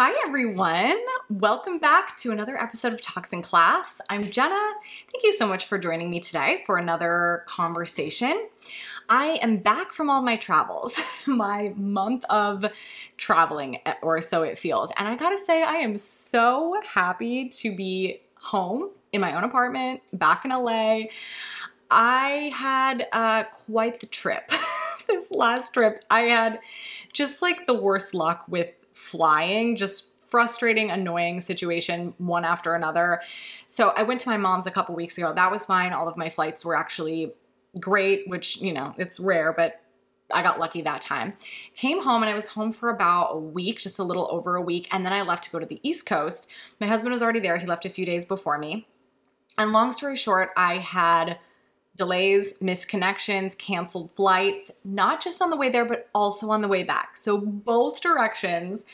Hi, everyone. Welcome back to another episode of Talks in Class. I'm Jenna. Thank you so much for joining me today for another conversation. I am back from all my travels, my month of traveling, or so it feels. And I gotta say, I am so happy to be home in my own apartment, back in LA. I had uh, quite the trip. this last trip, I had just like the worst luck with flying, just frustrating, annoying situation one after another. So I went to my mom's a couple weeks ago. That was fine. All of my flights were actually great, which, you know, it's rare, but I got lucky that time. Came home and I was home for about a week, just a little over a week. And then I left to go to the East Coast. My husband was already there. He left a few days before me. And long story short, I had delays, misconnections, canceled flights, not just on the way there, but also on the way back. So, both directions,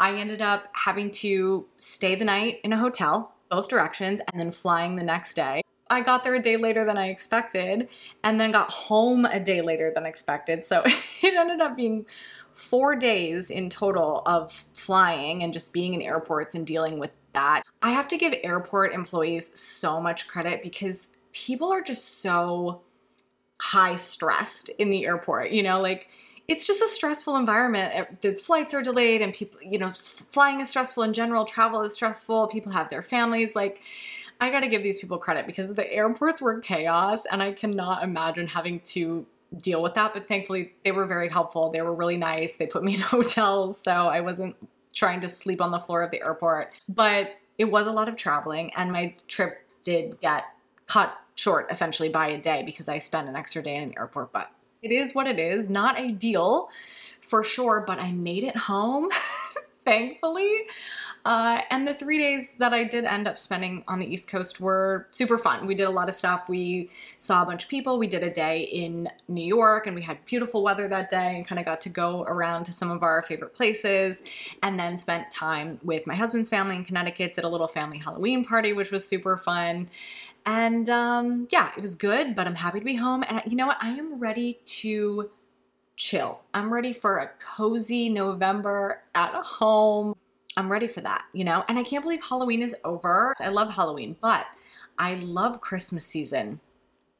I ended up having to stay the night in a hotel, both directions, and then flying the next day. I got there a day later than I expected, and then got home a day later than expected. So, it ended up being four days in total of flying and just being in airports and dealing with that. I have to give airport employees so much credit because people are just so high stressed in the airport, you know, like it's just a stressful environment. The flights are delayed and people, you know, flying is stressful in general, travel is stressful, people have their families like I got to give these people credit because the airports were chaos and I cannot imagine having to deal with that, but thankfully they were very helpful. They were really nice. They put me in hotels, so I wasn't trying to sleep on the floor of the airport. But it was a lot of traveling and my trip did get cut short essentially by a day because I spent an extra day in an airport. But it is what it is. Not ideal for sure, but I made it home. thankfully. Uh, and the three days that I did end up spending on the East Coast were super fun. We did a lot of stuff. We saw a bunch of people. We did a day in New York and we had beautiful weather that day and kind of got to go around to some of our favorite places and then spent time with my husband's family in Connecticut, did a little family Halloween party, which was super fun. And um, yeah, it was good, but I'm happy to be home. And you know what? I am ready to chill. I'm ready for a cozy November at home. I'm ready for that, you know? And I can't believe Halloween is over. I love Halloween, but I love Christmas season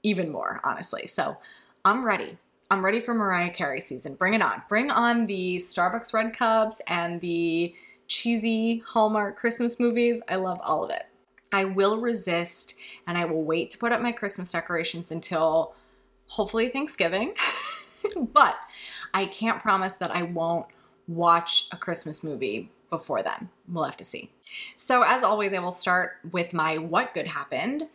even more, honestly. So I'm ready. I'm ready for Mariah Carey season. Bring it on. Bring on the Starbucks Red Cups and the cheesy Hallmark Christmas movies. I love all of it. I will resist and I will wait to put up my Christmas decorations until hopefully Thanksgiving. but I can't promise that I won't watch a Christmas movie before then. We'll have to see. So, as always, I will start with my what good happened.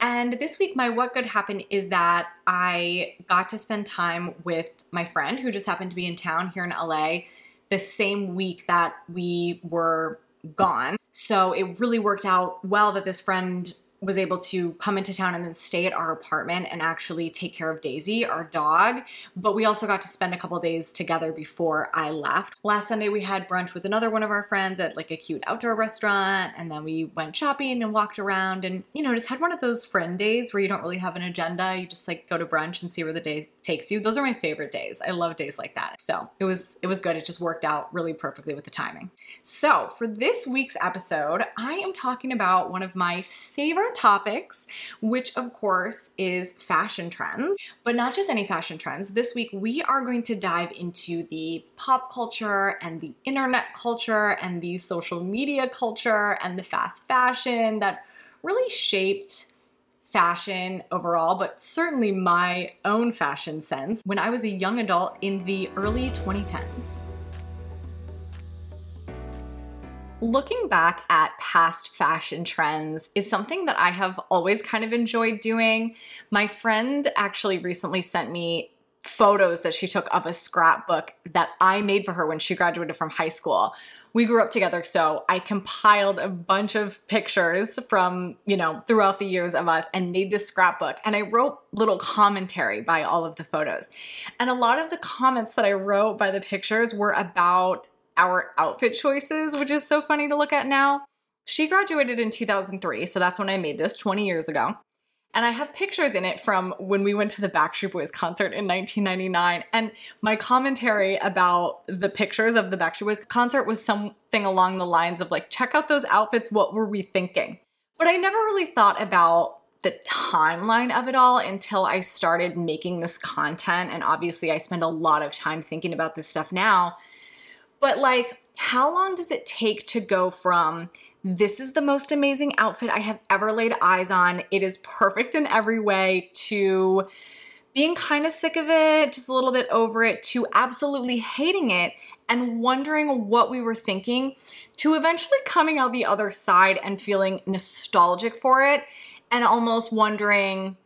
And this week, my what good happened is that I got to spend time with my friend who just happened to be in town here in LA the same week that we were gone. So, it really worked out well that this friend was able to come into town and then stay at our apartment and actually take care of Daisy, our dog. But we also got to spend a couple days together before I left. Last Sunday, we had brunch with another one of our friends at like a cute outdoor restaurant. And then we went shopping and walked around and, you know, just had one of those friend days where you don't really have an agenda. You just like go to brunch and see where the day takes you. Those are my favorite days. I love days like that. So it was it was good. It just worked out really perfectly with the timing. So for this week's episode, I am talking about one of my favorite topics, which of course is fashion trends, but not just any fashion trends. This week we are going to dive into the pop culture and the internet culture and the social media culture and the fast fashion that really shaped fashion overall, but certainly my own fashion sense when I was a young adult in the early 2010s. Looking back at past fashion trends is something that I have always kind of enjoyed doing. My friend actually recently sent me photos that she took of a scrapbook that I made for her when she graduated from high school. We grew up together, so I compiled a bunch of pictures from, you know, throughout the years of us and made this scrapbook. And I wrote little commentary by all of the photos. And a lot of the comments that I wrote by the pictures were about our outfit choices, which is so funny to look at now. She graduated in 2003, so that's when I made this 20 years ago. And I have pictures in it from when we went to the Backstreet Boys concert in 1999. And my commentary about the pictures of the Backstreet Boys concert was something along the lines of like, check out those outfits. What were we thinking? But I never really thought about the timeline of it all until I started making this content. And obviously, I spend a lot of time thinking about this stuff now. But like, how long does it take to go from this is the most amazing outfit I have ever laid eyes on, it is perfect in every way, to being kind of sick of it, just a little bit over it, to absolutely hating it and wondering what we were thinking, to eventually coming out the other side and feeling nostalgic for it and almost wondering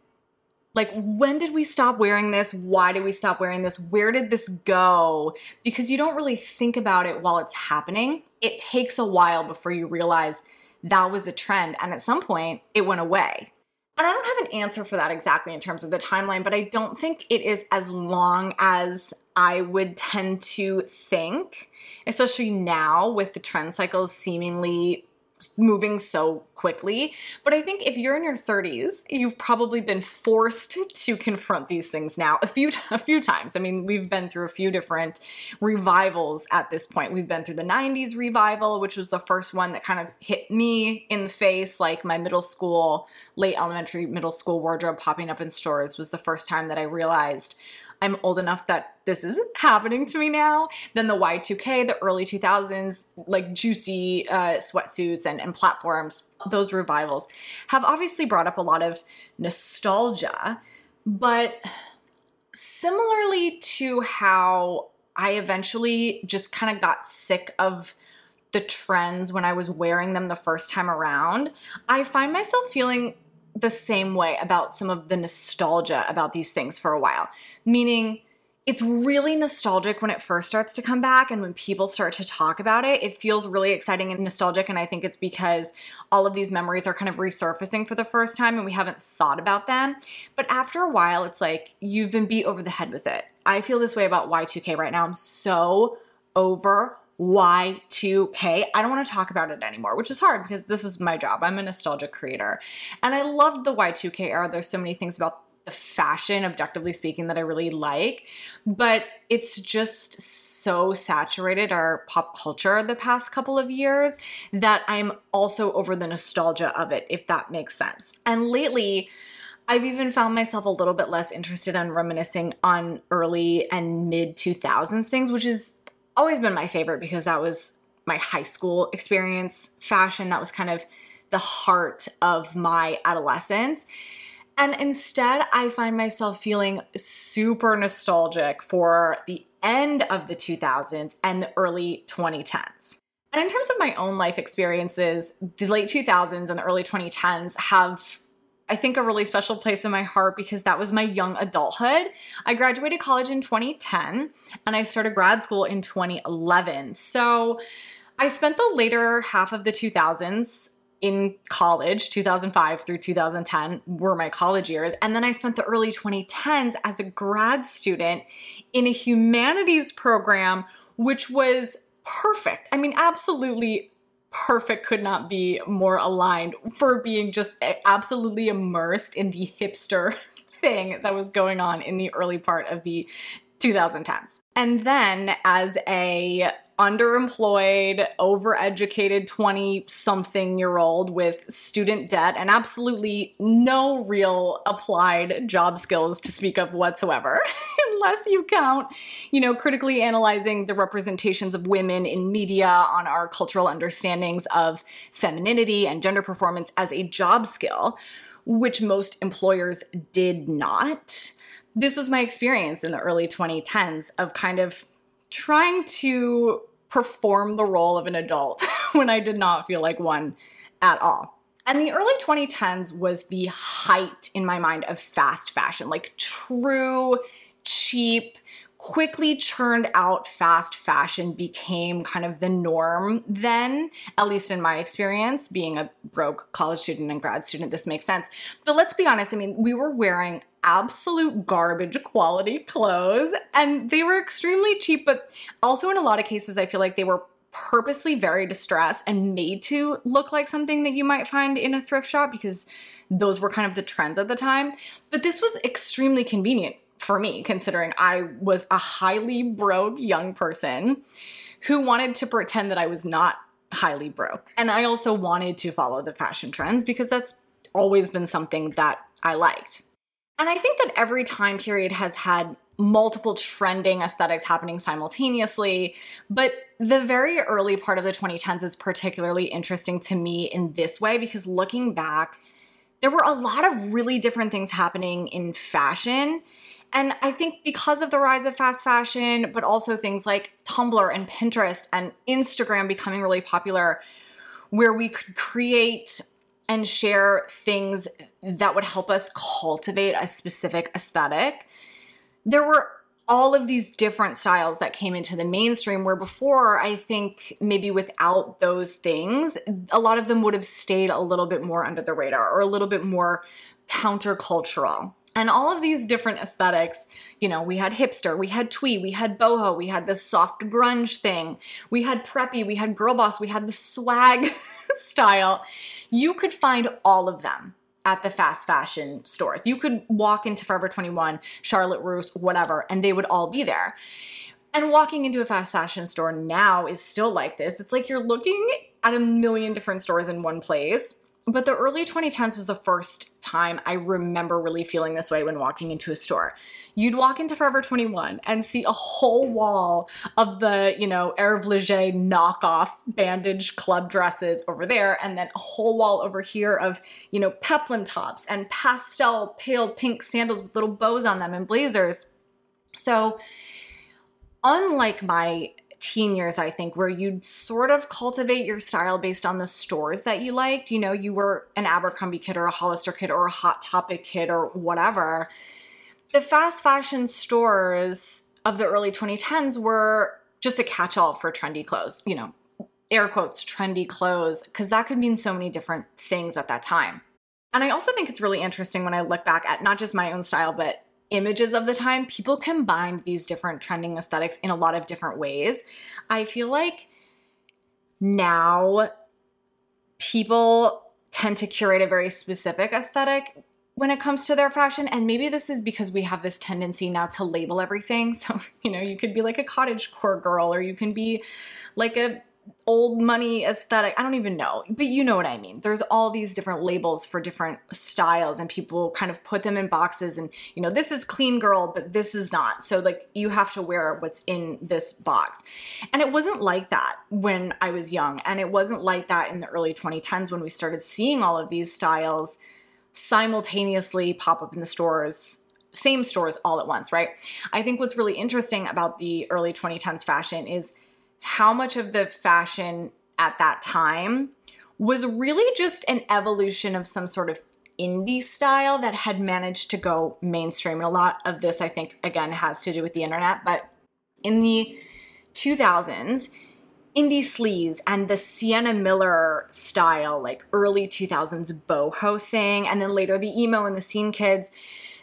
like when did we stop wearing this? Why did we stop wearing this? Where did this go? Because you don't really think about it while it's happening. It takes a while before you realize that was a trend and at some point it went away. And I don't have an answer for that exactly in terms of the timeline, but I don't think it is as long as I would tend to think, especially now with the trend cycles seemingly moving so quickly. But I think if you're in your 30s, you've probably been forced to confront these things now a few a few times. I mean, we've been through a few different revivals at this point. We've been through the 90s revival, which was the first one that kind of hit me in the face like my middle school, late elementary, middle school wardrobe popping up in stores was the first time that I realized I'm old enough that this isn't happening to me now. Then the Y2K, the early 2000s, like juicy uh, sweatsuits and, and platforms, those revivals have obviously brought up a lot of nostalgia. But similarly to how I eventually just kind of got sick of the trends when I was wearing them the first time around, I find myself feeling the same way about some of the nostalgia about these things for a while. Meaning, it's really nostalgic when it first starts to come back and when people start to talk about it. It feels really exciting and nostalgic and i think it's because all of these memories are kind of resurfacing for the first time and we haven't thought about them. But after a while it's like you've been beat over the head with it. I feel this way about y2k right now. I'm so over Y2K. I don't want to talk about it anymore, which is hard because this is my job. I'm a nostalgic creator. And I love the Y2K era. There's so many things about the fashion, objectively speaking, that I really like. But it's just so saturated our pop culture the past couple of years that I'm also over the nostalgia of it, if that makes sense. And lately, I've even found myself a little bit less interested in reminiscing on early and mid 2000s things, which is always been my favorite because that was my high school experience fashion. That was kind of the heart of my adolescence. And instead, I find myself feeling super nostalgic for the end of the 2000s and the early 2010s. And in terms of my own life experiences, the late 2000s and the early 2010s have I think, a really special place in my heart because that was my young adulthood. I graduated college in 2010 and I started grad school in 2011. So I spent the later half of the 2000s in college, 2005 through 2010 were my college years. And then I spent the early 2010s as a grad student in a humanities program, which was perfect. I mean, absolutely perfect could not be more aligned for being just absolutely immersed in the hipster thing that was going on in the early part of the 2010s. And then as a underemployed, overeducated 20 something year old with student debt and absolutely no real applied job skills to speak of whatsoever, unless you count, you know, critically analyzing the representations of women in media on our cultural understandings of femininity and gender performance as a job skill, which most employers did not this was my experience in the early 2010s of kind of trying to perform the role of an adult when I did not feel like one at all. And the early 2010s was the height in my mind of fast fashion, like true, cheap, quickly churned out fast fashion became kind of the norm then, at least in my experience, being a broke college student and grad student, this makes sense. But let's be honest, I mean, we were wearing absolute garbage quality clothes and they were extremely cheap, but also in a lot of cases, I feel like they were purposely very distressed and made to look like something that you might find in a thrift shop because those were kind of the trends at the time. But this was extremely convenient for me, considering I was a highly broke young person who wanted to pretend that I was not highly broke. And I also wanted to follow the fashion trends because that's always been something that I liked. And I think that every time period has had multiple trending aesthetics happening simultaneously. But the very early part of the 2010s is particularly interesting to me in this way because looking back, there were a lot of really different things happening in fashion. And I think because of the rise of fast fashion, but also things like Tumblr and Pinterest and Instagram becoming really popular, where we could create and share things that would help us cultivate a specific aesthetic there were all of these different styles that came into the mainstream where before i think maybe without those things a lot of them would have stayed a little bit more under the radar or a little bit more countercultural and all of these different aesthetics you know we had hipster we had twee we had boho we had this soft grunge thing we had preppy we had girl boss we had the swag style you could find all of them at the fast fashion stores. You could walk into Forever 21, Charlotte Russe, whatever, and they would all be there. And walking into a fast fashion store now is still like this. It's like you're looking at a million different stores in one place. But the early 2010s was the first time I remember really feeling this way when walking into a store. You'd walk into Forever 21 and see a whole wall of the, you know, Hervé Leger knockoff bandage club dresses over there, and then a whole wall over here of, you know, peplum tops and pastel pale pink sandals with little bows on them and blazers. So, unlike my teen years, I think, where you'd sort of cultivate your style based on the stores that you liked. You know, you were an Abercrombie kid or a Hollister kid or a Hot Topic kid or whatever. The fast fashion stores of the early 2010s were just a catch all for trendy clothes, you know, air quotes, trendy clothes, because that could mean so many different things at that time. And I also think it's really interesting when I look back at not just my own style, but images of the time, people combined these different trending aesthetics in a lot of different ways. I feel like now people tend to curate a very specific aesthetic when it comes to their fashion. And maybe this is because we have this tendency now to label everything. So, you know, you could be like a cottage core girl, or you can be like a old money aesthetic. I don't even know, but you know what I mean. There's all these different labels for different styles, and people kind of put them in boxes. And, you know, this is clean girl, but this is not. So, like, you have to wear what's in this box. And it wasn't like that when I was young. And it wasn't like that in the early 2010s when we started seeing all of these styles simultaneously pop up in the stores same stores all at once, right? I think what's really interesting about the early 2010s fashion is how much of the fashion at that time was really just an evolution of some sort of indie style that had managed to go mainstream. And a lot of this, I think, again, has to do with the internet. But in the 2000s, indie sleaze and the Sienna Miller style, like early 2000s boho thing, and then later the emo and the scene kids,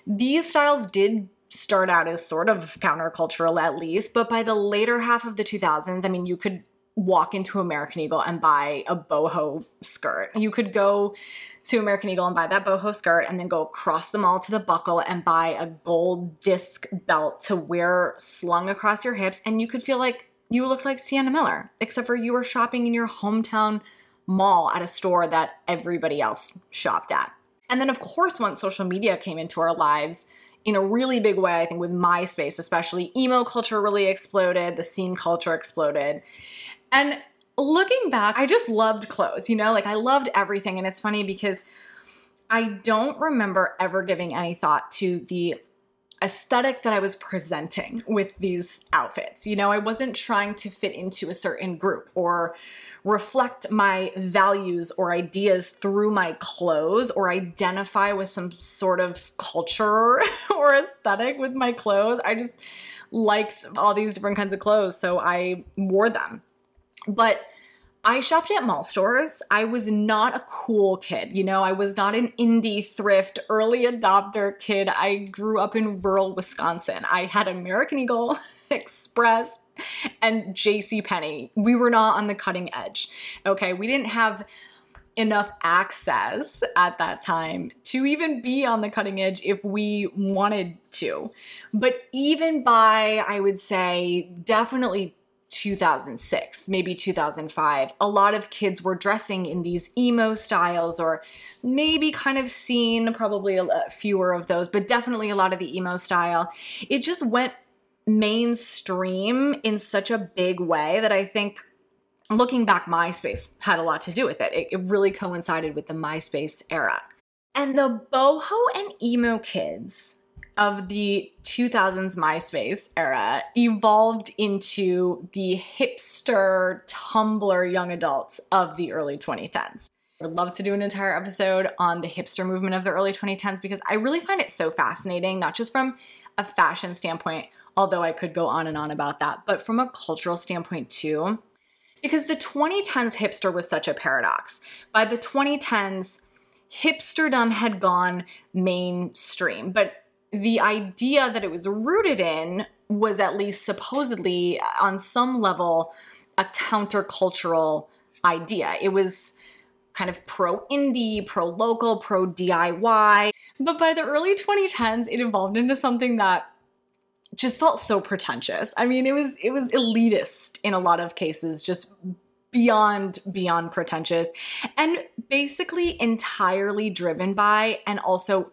these styles did start out as sort of countercultural at least, but by the later half of the 2000s, I mean, you could walk into American Eagle and buy a boho skirt. You could go to American Eagle and buy that boho skirt and then go across the mall to the buckle and buy a gold disc belt to wear slung across your hips and you could feel like you looked like Sienna Miller, except for you were shopping in your hometown mall at a store that everybody else shopped at. And then of course once social media came into our lives, in a really big way, I think, with MySpace, especially. Emo culture really exploded, the scene culture exploded. And looking back, I just loved clothes, you know, like I loved everything. And it's funny because I don't remember ever giving any thought to the aesthetic that I was presenting with these outfits. You know, I wasn't trying to fit into a certain group or reflect my values or ideas through my clothes or identify with some sort of culture or aesthetic with my clothes. I just liked all these different kinds of clothes, so I wore them. But I shopped at mall stores. I was not a cool kid. You know, I was not an indie thrift early adopter kid. I grew up in rural Wisconsin. I had American Eagle, Express, and J.C. Penney. We were not on the cutting edge. Okay, we didn't have enough access at that time to even be on the cutting edge if we wanted to. But even by, I would say, definitely 2006, maybe 2005, a lot of kids were dressing in these emo styles or maybe kind of scene probably a, fewer of those, but definitely a lot of the emo style. It just went mainstream in such a big way that I think looking back, MySpace had a lot to do with it. It, it really coincided with the MySpace era. And the boho and emo kids of the 2000s MySpace era evolved into the hipster Tumblr young adults of the early 2010s. I'd love to do an entire episode on the hipster movement of the early 2010s because I really find it so fascinating, not just from a fashion standpoint, although I could go on and on about that, but from a cultural standpoint too. Because the 2010s hipster was such a paradox. By the 2010s, hipsterdom had gone mainstream, but the idea that it was rooted in was at least supposedly on some level a countercultural idea. It was kind of pro indie, pro local, pro DIY. But by the early 2010s, it evolved into something that just felt so pretentious. I mean, it was it was elitist in a lot of cases, just beyond beyond pretentious and basically entirely driven by and also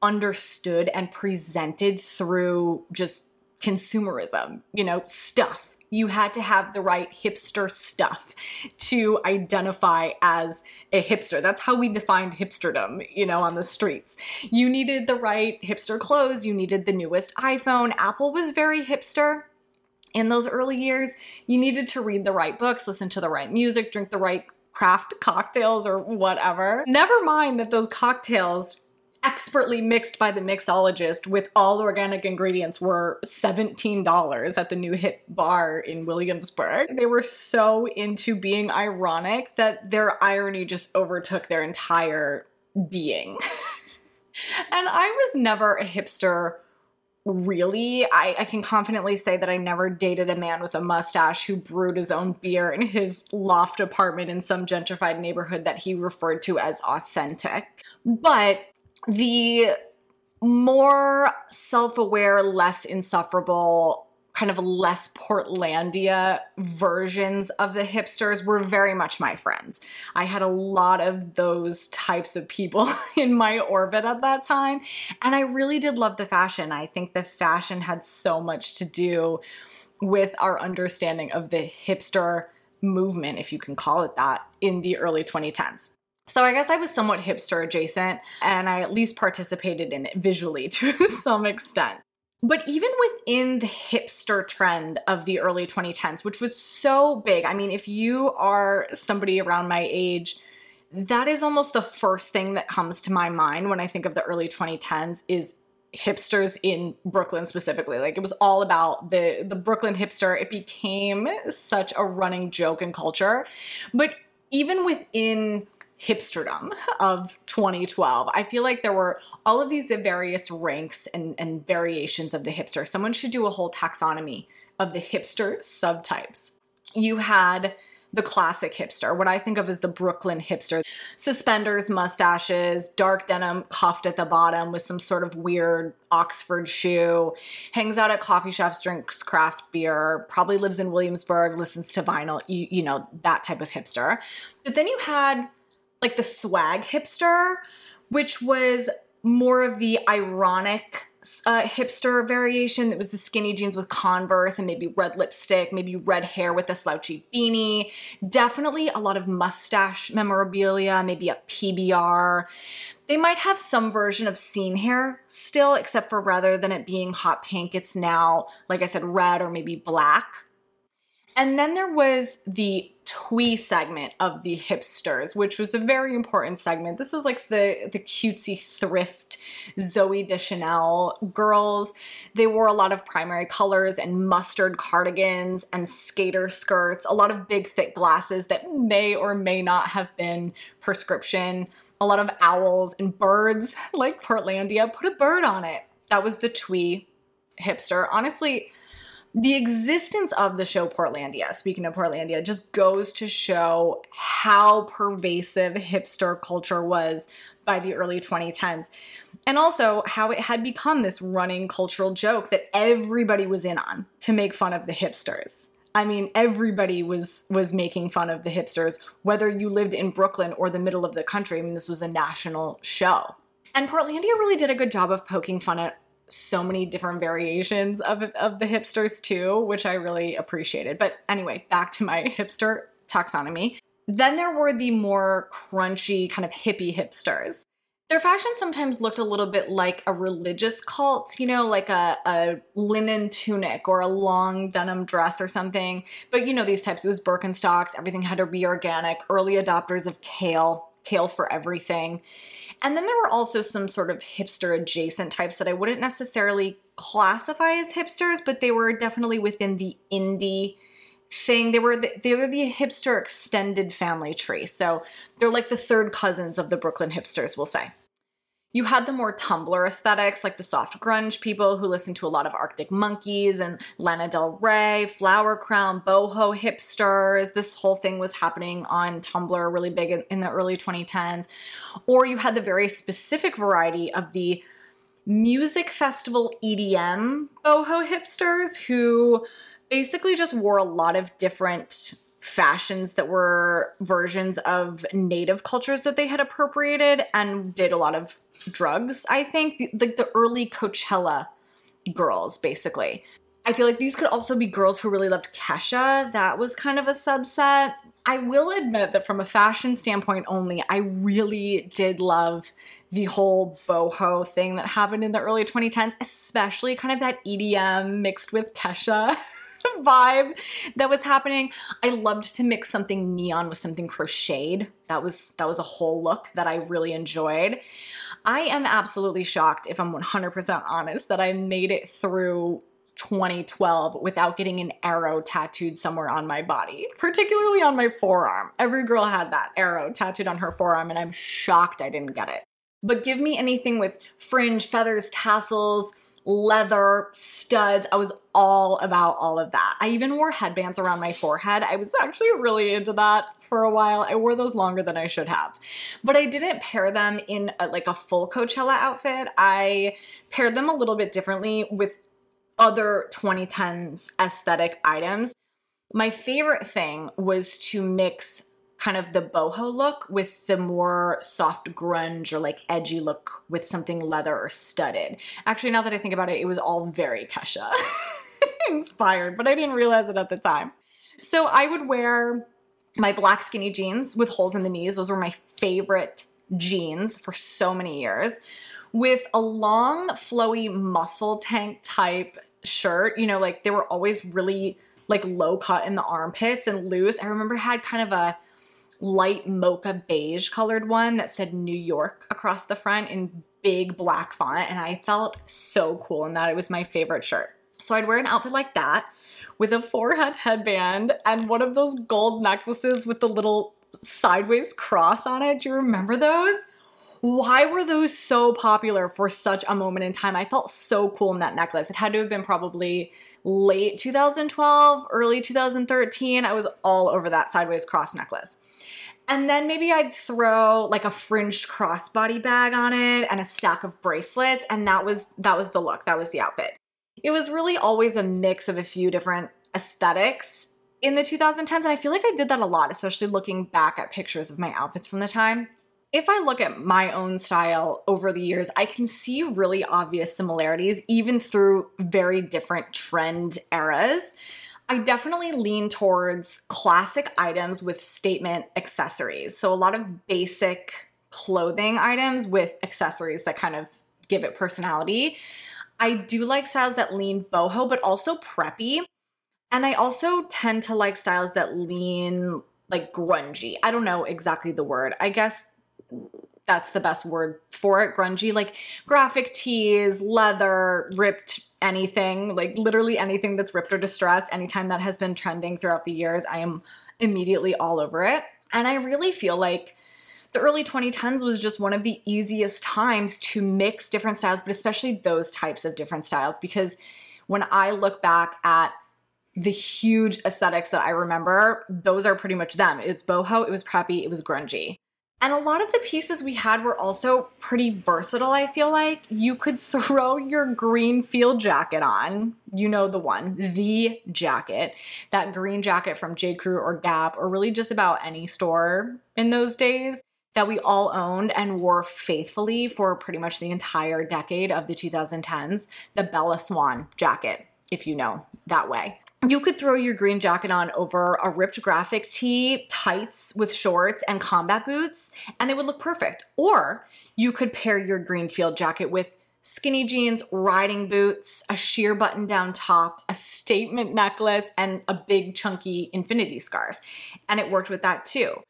understood and presented through just consumerism, you know, stuff you had to have the right hipster stuff to identify as a hipster. That's how we defined hipsterdom, you know, on the streets. You needed the right hipster clothes, you needed the newest iPhone. Apple was very hipster in those early years. You needed to read the right books, listen to the right music, drink the right craft cocktails or whatever. Never mind that those cocktails expertly mixed by the mixologist with all organic ingredients were $17 at the new hip bar in Williamsburg. They were so into being ironic that their irony just overtook their entire being. and I was never a hipster really. I, I, can confidently say that I never dated a man with a mustache who brewed his own beer in his loft apartment in some gentrified neighborhood that he referred to as authentic. But the more self aware, less insufferable, kind of less Portlandia versions of the hipsters were very much my friends. I had a lot of those types of people in my orbit at that time. And I really did love the fashion. I think the fashion had so much to do with our understanding of the hipster movement, if you can call it that, in the early 2010s. So I guess I was somewhat hipster adjacent and I at least participated in it visually to some extent. But even within the hipster trend of the early 2010s, which was so big, I mean, if you are somebody around my age, that is almost the first thing that comes to my mind when I think of the early 2010s is hipsters in Brooklyn specifically. Like it was all about the the Brooklyn hipster. It became such a running joke in culture. But even within hipsterdom of 2012. I feel like there were all of these various ranks and, and variations of the hipster. Someone should do a whole taxonomy of the hipster subtypes. You had the classic hipster, what I think of as the Brooklyn hipster. Suspenders, mustaches, dark denim cuffed at the bottom with some sort of weird Oxford shoe, hangs out at coffee shops, drinks craft beer, probably lives in Williamsburg, listens to vinyl, you, you know, that type of hipster. But then you had like the swag hipster, which was more of the ironic uh, hipster variation. It was the skinny jeans with Converse and maybe red lipstick, maybe red hair with a slouchy beanie. Definitely a lot of mustache memorabilia, maybe a PBR. They might have some version of scene hair still, except for rather than it being hot pink, it's now, like I said, red or maybe black. And then there was the twee segment of the hipsters, which was a very important segment. This was like the the cutesy thrift Zooey Deschanel girls. They wore a lot of primary colors and mustard cardigans and skater skirts, a lot of big thick glasses that may or may not have been prescription, a lot of owls and birds like Portlandia. Put a bird on it. That was the twee hipster. Honestly, the existence of the show Portlandia, speaking of Portlandia, just goes to show how pervasive hipster culture was by the early 2010s. And also how it had become this running cultural joke that everybody was in on to make fun of the hipsters. I mean, everybody was was making fun of the hipsters, whether you lived in Brooklyn or the middle of the country. I mean, this was a national show. And Portlandia really did a good job of poking fun at so many different variations of, of the hipsters too, which I really appreciated. But anyway, back to my hipster taxonomy. Then there were the more crunchy, kind of hippie hipsters. Their fashion sometimes looked a little bit like a religious cult, you know, like a, a linen tunic or a long denim dress or something. But you know, these types, it was Birkenstocks, everything had to be organic, early adopters of kale, kale for everything. And then there were also some sort of hipster adjacent types that I wouldn't necessarily classify as hipsters, but they were definitely within the indie thing. They were the, they were the hipster extended family tree. So they're like the third cousins of the Brooklyn hipsters, we'll say. You had the more Tumblr aesthetics, like the soft grunge people who listened to a lot of Arctic Monkeys and Lana Del Rey, Flower Crown, boho hipsters. This whole thing was happening on Tumblr really big in, in the early 2010s. Or you had the very specific variety of the music festival EDM boho hipsters who basically just wore a lot of different fashions that were versions of native cultures that they had appropriated and did a lot of drugs, I think. Like the, the early Coachella girls, basically. I feel like these could also be girls who really loved Kesha. That was kind of a subset. I will admit that from a fashion standpoint only, I really did love the whole boho thing that happened in the early 2010s, especially kind of that EDM mixed with Kesha. vibe that was happening. I loved to mix something neon with something crocheted. That was that was a whole look that I really enjoyed. I am absolutely shocked if I'm 100% honest that I made it through 2012 without getting an arrow tattooed somewhere on my body, particularly on my forearm. Every girl had that arrow tattooed on her forearm, and I'm shocked I didn't get it. But give me anything with fringe, feathers, tassels, leather, studs. I was all about all of that. I even wore headbands around my forehead. I was actually really into that for a while. I wore those longer than I should have. But I didn't pair them in a, like a full Coachella outfit. I paired them a little bit differently with other 2010s aesthetic items. My favorite thing was to mix kind of the boho look with the more soft grunge or like edgy look with something leather or studded. Actually, now that I think about it, it was all very Kesha inspired, but I didn't realize it at the time. So I would wear my black skinny jeans with holes in the knees. Those were my favorite jeans for so many years with a long flowy muscle tank type shirt. You know, like they were always really like low cut in the armpits and loose. I remember had kind of a light mocha beige colored one that said New York across the front in big black font. And I felt so cool in that. It was my favorite shirt. So I'd wear an outfit like that with a forehead headband and one of those gold necklaces with the little sideways cross on it. Do you remember those? Why were those so popular for such a moment in time? I felt so cool in that necklace. It had to have been probably late 2012, early 2013. I was all over that sideways cross necklace. And then maybe I'd throw like a fringed crossbody bag on it and a stack of bracelets and that was that was the look. That was the outfit. It was really always a mix of a few different aesthetics in the 2010s and I feel like I did that a lot, especially looking back at pictures of my outfits from the time. If I look at my own style over the years, I can see really obvious similarities even through very different trend eras. I definitely lean towards classic items with statement accessories. So a lot of basic clothing items with accessories that kind of give it personality. I do like styles that lean boho, but also preppy. And I also tend to like styles that lean like grungy. I don't know exactly the word. I guess that's the best word for it grungy like graphic tees leather ripped anything like literally anything that's ripped or distressed anytime that has been trending throughout the years i am immediately all over it and i really feel like the early 2010s was just one of the easiest times to mix different styles but especially those types of different styles because when i look back at the huge aesthetics that I remember, those are pretty much them. It's boho, it was preppy, it was grungy. And a lot of the pieces we had were also pretty versatile, I feel like. You could throw your green field jacket on. You know the one, the jacket. That green jacket from J. Crew or Gap or really just about any store in those days that we all owned and wore faithfully for pretty much the entire decade of the 2010s. The Bella Swan jacket, if you know that way. You could throw your green jacket on over a ripped graphic tee, tights with shorts, and combat boots, and it would look perfect. Or you could pair your green field jacket with skinny jeans, riding boots, a sheer button down top, a statement necklace, and a big chunky infinity scarf. And it worked with that too.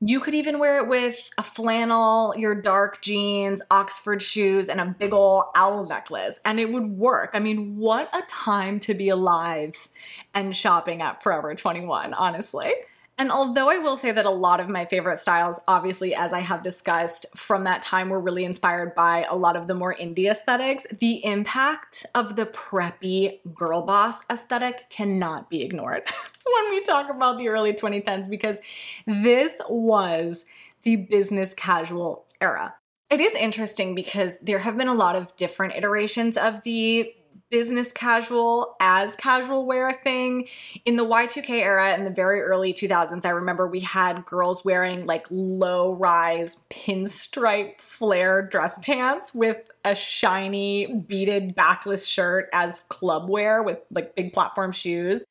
You could even wear it with a flannel, your dark jeans, Oxford shoes, and a big ol' owl necklace, and it would work. I mean, what a time to be alive and shopping at Forever 21, honestly. And although I will say that a lot of my favorite styles, obviously, as I have discussed from that time, were really inspired by a lot of the more indie aesthetics, the impact of the preppy girl boss aesthetic cannot be ignored when we talk about the early 2010s because this was the business casual era. It is interesting because there have been a lot of different iterations of the business casual as casual wear thing. In the Y2K era in the very early 2000s, I remember we had girls wearing like low rise pinstripe flare dress pants with a shiny beaded backless shirt as club wear with like big platform shoes.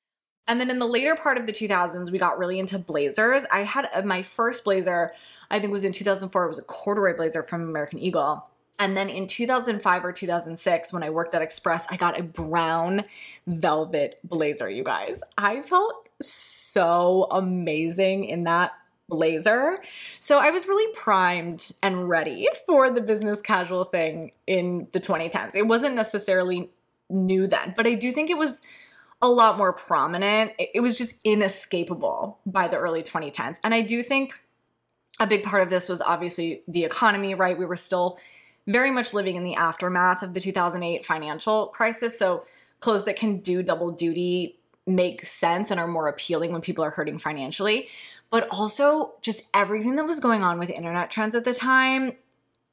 And then in the later part of the 2000s, we got really into blazers. I had uh, my first blazer, I think it was in 2004. It was a corduroy blazer from American Eagle and then in 2005 or 2006, when I worked at Express, I got a brown velvet blazer, you guys. I felt so amazing in that blazer. So I was really primed and ready for the business casual thing in the 2010s. It wasn't necessarily new then, but I do think it was a lot more prominent. It was just inescapable by the early 2010s. And I do think a big part of this was obviously the economy, right? We were still very much living in the aftermath of the 2008 financial crisis. So clothes that can do double duty make sense and are more appealing when people are hurting financially. But also, just everything that was going on with internet trends at the time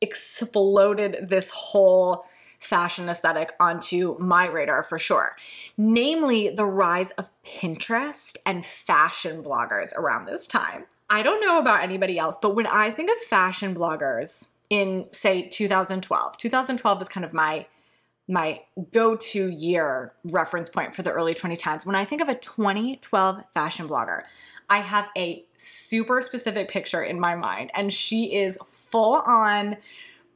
exploded this whole fashion aesthetic onto my radar for sure. Namely, the rise of Pinterest and fashion bloggers around this time. I don't know about anybody else, but when I think of fashion bloggers, in say 2012. 2012 is kind of my my go-to year reference point for the early 2010s. When I think of a 2012 fashion blogger, I have a super specific picture in my mind and she is full on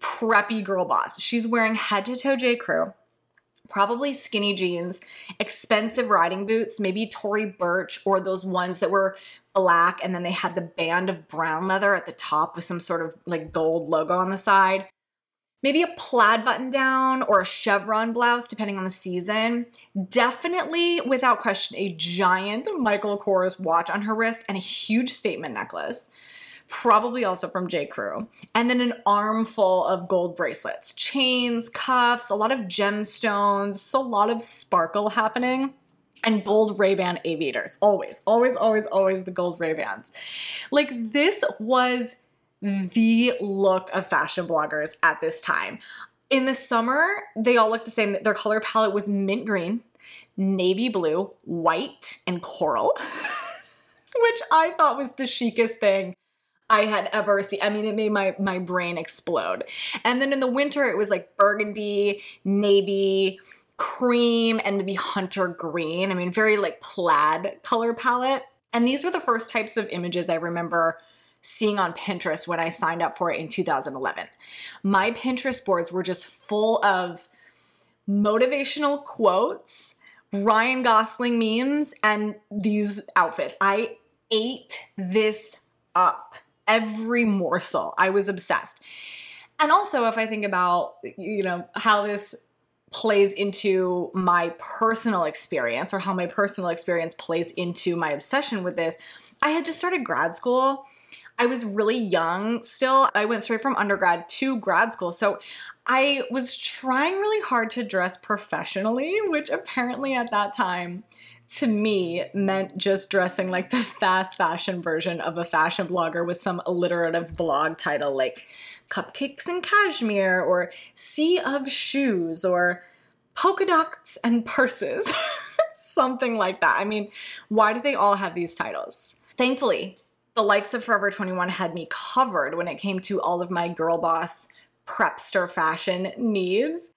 preppy girl boss. She's wearing head to toe J Crew, probably skinny jeans, expensive riding boots, maybe Tory Burch or those ones that were black and then they had the band of brown leather at the top with some sort of like gold logo on the side. Maybe a plaid button down or a chevron blouse, depending on the season. Definitely, without question, a giant Michael Kors watch on her wrist and a huge statement necklace. Probably also from J. Crew. And then an armful of gold bracelets, chains, cuffs, a lot of gemstones, so a lot of sparkle happening and gold Ray-Ban aviators. Always, always, always, always the gold Ray-Bans. Like this was the look of fashion bloggers at this time. In the summer, they all looked the same. Their color palette was mint green, navy blue, white, and coral, which I thought was the chicest thing I had ever seen. I mean, it made my my brain explode. And then in the winter, it was like burgundy, navy, cream and maybe hunter green. I mean, very like plaid color palette. And these were the first types of images I remember seeing on Pinterest when I signed up for it in 2011. My Pinterest boards were just full of motivational quotes, Ryan Gosling memes, and these outfits. I ate this up, every morsel. I was obsessed. And also, if I think about, you know, how this plays into my personal experience or how my personal experience plays into my obsession with this, I had just started grad school. I was really young still. I went straight from undergrad to grad school. So I was trying really hard to dress professionally, which apparently at that time to me meant just dressing like the fast fashion version of a fashion blogger with some alliterative blog title like Cupcakes and Cashmere or Sea of Shoes or Polka Dots and Purses. Something like that. I mean, why do they all have these titles? Thankfully, the likes of Forever 21 had me covered when it came to all of my girl boss prepster fashion needs.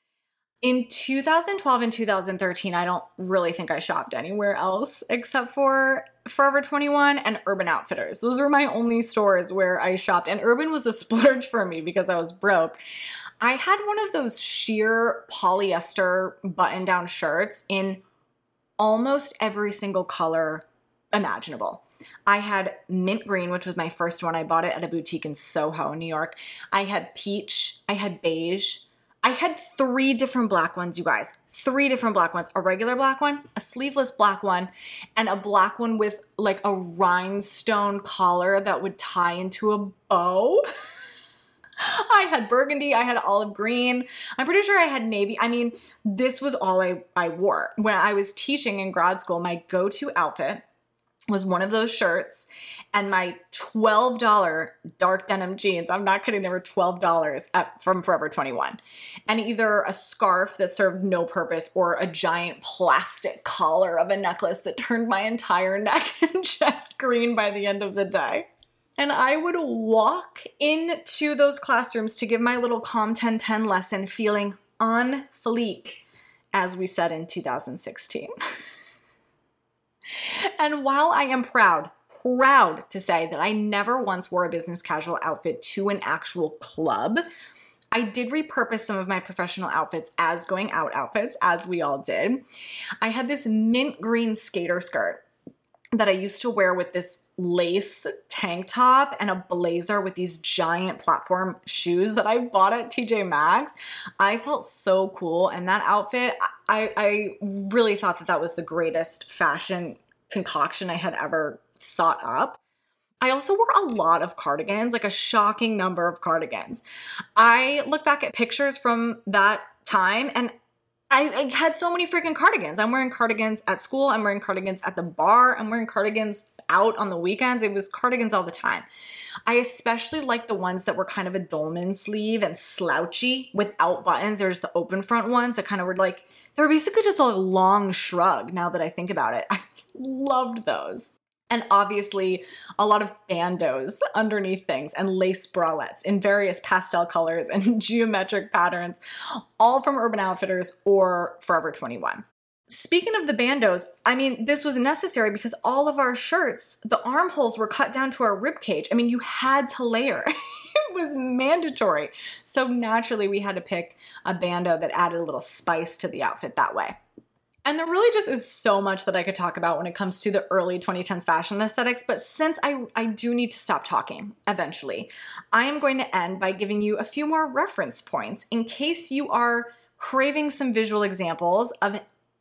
In 2012 and 2013, I don't really think I shopped anywhere else except for Forever 21 and Urban Outfitters. Those were my only stores where I shopped, and Urban was a splurge for me because I was broke. I had one of those sheer polyester button down shirts in almost every single color imaginable. I had mint green, which was my first one. I bought it at a boutique in Soho, New York. I had peach, I had beige. I had three different black ones, you guys. Three different black ones. A regular black one, a sleeveless black one, and a black one with like a rhinestone collar that would tie into a bow. I had burgundy, I had olive green. I'm pretty sure I had navy. I mean, this was all I, I wore. When I was teaching in grad school, my go to outfit was one of those shirts and my $12 dark denim jeans. I'm not kidding, they were $12 at, from Forever 21. And either a scarf that served no purpose or a giant plastic collar of a necklace that turned my entire neck and chest green by the end of the day. And I would walk into those classrooms to give my little COM 1010 lesson feeling on fleek, as we said in 2016. and while I am proud, proud to say that I never once wore a business casual outfit to an actual club, I did repurpose some of my professional outfits as going out outfits, as we all did. I had this mint green skater skirt that I used to wear with this lace tank top and a blazer with these giant platform shoes that I bought at TJ Maxx. I felt so cool and that outfit, I, I really thought that that was the greatest fashion concoction I had ever thought up. I also wore a lot of cardigans, like a shocking number of cardigans. I look back at pictures from that time and I, I, had so many freaking cardigans. I'm wearing cardigans at school, I'm wearing cardigans at the bar, I'm wearing cardigans out on the weekends. It was cardigans all the time. I especially like the ones that were kind of a dolman sleeve and slouchy without buttons. There's the open front ones that kind of were like, they were basically just a long shrug now that I think about it. I loved those and obviously a lot of bandeaus underneath things and lace bralettes in various pastel colors and geometric patterns, all from Urban Outfitters or Forever 21. Speaking of the bandeaus, I mean, this was necessary because all of our shirts, the armholes were cut down to our rib cage. I mean, you had to layer. it was mandatory. So naturally, we had to pick a bandeau that added a little spice to the outfit that way. And there really just is so much that I could talk about when it comes to the early 2010s fashion aesthetics, but since I, I do need to stop talking eventually, I am going to end by giving you a few more reference points in case you are craving some visual examples of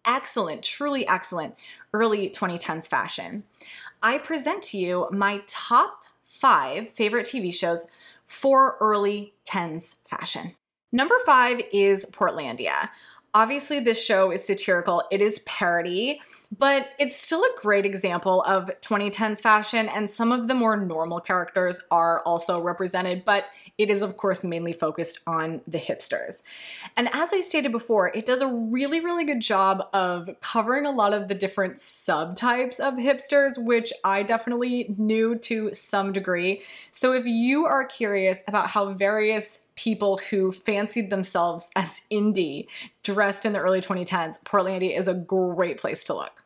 excellent, truly excellent early 2010s fashion. I present to you my top five favorite TV shows for early 10s fashion. Number five is Portlandia. Obviously, this show is satirical, it is parody, but it's still a great example of 2010s fashion, and some of the more normal characters are also represented, but it is, of course, mainly focused on the hipsters. And as I stated before, it does a really, really good job of covering a lot of the different subtypes of hipsters, which I definitely knew to some degree. So if you are curious about how various people who fancied themselves as indie dressed in the early 2010s, Portlandia is a great place to look.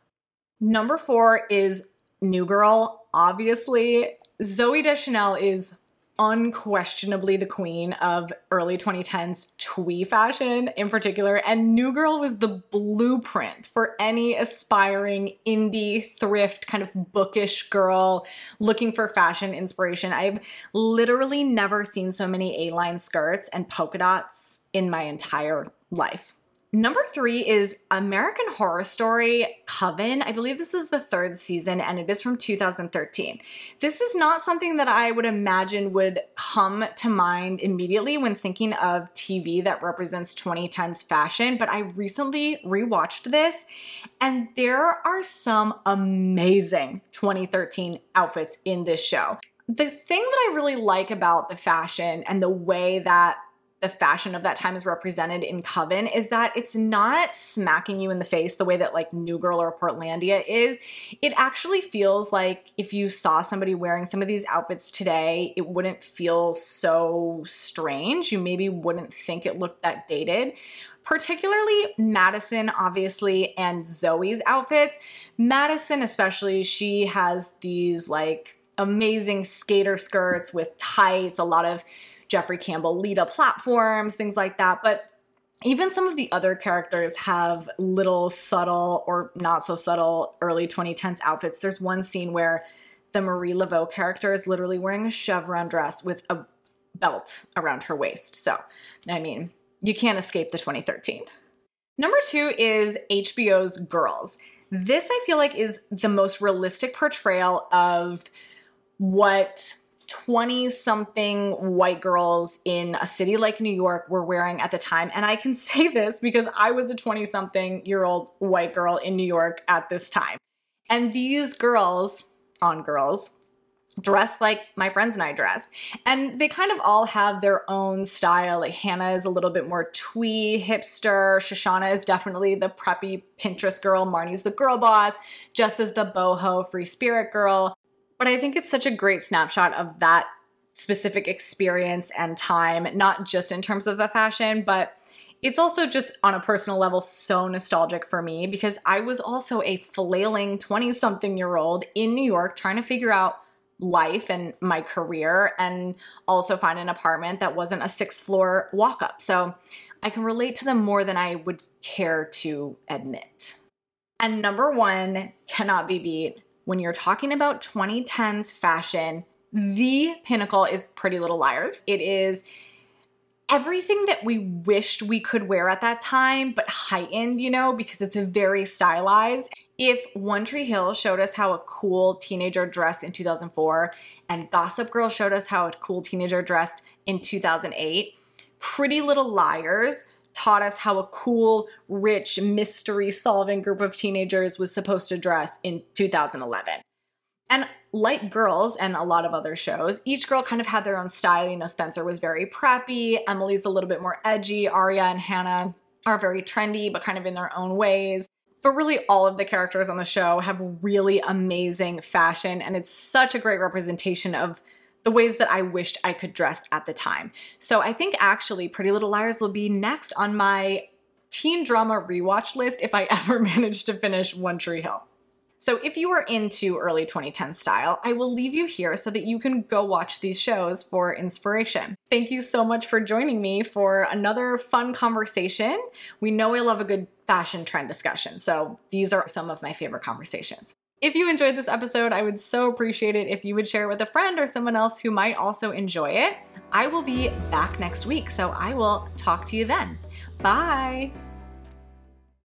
Number four is New Girl. Obviously, Zooey Deschanel is unquestionably the queen of early 2010s twee fashion in particular, and New Girl was the blueprint for any aspiring indie thrift kind of bookish girl looking for fashion inspiration. I've literally never seen so many A-line skirts and polka dots in my entire life. Number three is American Horror Story Coven. I believe this is the third season and it is from 2013. This is not something that I would imagine would come to mind immediately when thinking of TV that represents 2010s fashion, but I recently rewatched this and there are some amazing 2013 outfits in this show. The thing that I really like about the fashion and the way that the fashion of that time is represented in Coven is that it's not smacking you in the face the way that like New Girl or Portlandia is. It actually feels like if you saw somebody wearing some of these outfits today, it wouldn't feel so strange. You maybe wouldn't think it looked that dated particularly Madison, obviously, and Zoe's outfits. Madison, especially, she has these like amazing skater skirts with tights, a lot of Jeffrey Campbell Lita platforms, things like that. But even some of the other characters have little subtle or not so subtle early 2010s outfits. There's one scene where the Marie Laveau character is literally wearing a chevron dress with a belt around her waist. So, I mean, you can't escape the 2013. Number two is HBO's Girls. This, I feel like, is the most realistic portrayal of what 20 something white girls in a city like New York were wearing at the time. And I can say this because I was a 20 something year old white girl in New York at this time. And these girls, on girls, dress like my friends and I dressed. And they kind of all have their own style. Like Hannah is a little bit more twee, hipster. Shoshanna is definitely the preppy Pinterest girl. Marnie's the girl boss. Jess is the boho free spirit girl. But I think it's such a great snapshot of that specific experience and time, not just in terms of the fashion, but it's also just on a personal level so nostalgic for me because I was also a flailing 20 something year old in New York trying to figure out life and my career and also find an apartment that wasn't a sixth floor walk up. So I can relate to them more than I would care to admit. And number one cannot be beat when you're talking about 2010s fashion, the pinnacle is Pretty Little Liars. It is everything that we wished we could wear at that time, but heightened, you know, because it's very stylized. If One Tree Hill showed us how a cool teenager dressed in 2004, and Gossip Girl showed us how a cool teenager dressed in 2008, Pretty Little Liars taught us how a cool, rich, mystery solving group of teenagers was supposed to dress in 2011. And like Girls and a lot of other shows, each girl kind of had their own style. You know, Spencer was very preppy, Emily's a little bit more edgy, Aria and Hannah are very trendy, but kind of in their own ways. But really, all of the characters on the show have really amazing fashion, and it's such a great representation of the ways that I wished I could dress at the time. So I think actually Pretty Little Liars will be next on my teen drama rewatch list if I ever manage to finish One Tree Hill. So if you are into early 2010 style, I will leave you here so that you can go watch these shows for inspiration. Thank you so much for joining me for another fun conversation. We know I love a good fashion trend discussion, so these are some of my favorite conversations. If you enjoyed this episode, I would so appreciate it if you would share it with a friend or someone else who might also enjoy it. I will be back next week, so I will talk to you then. Bye.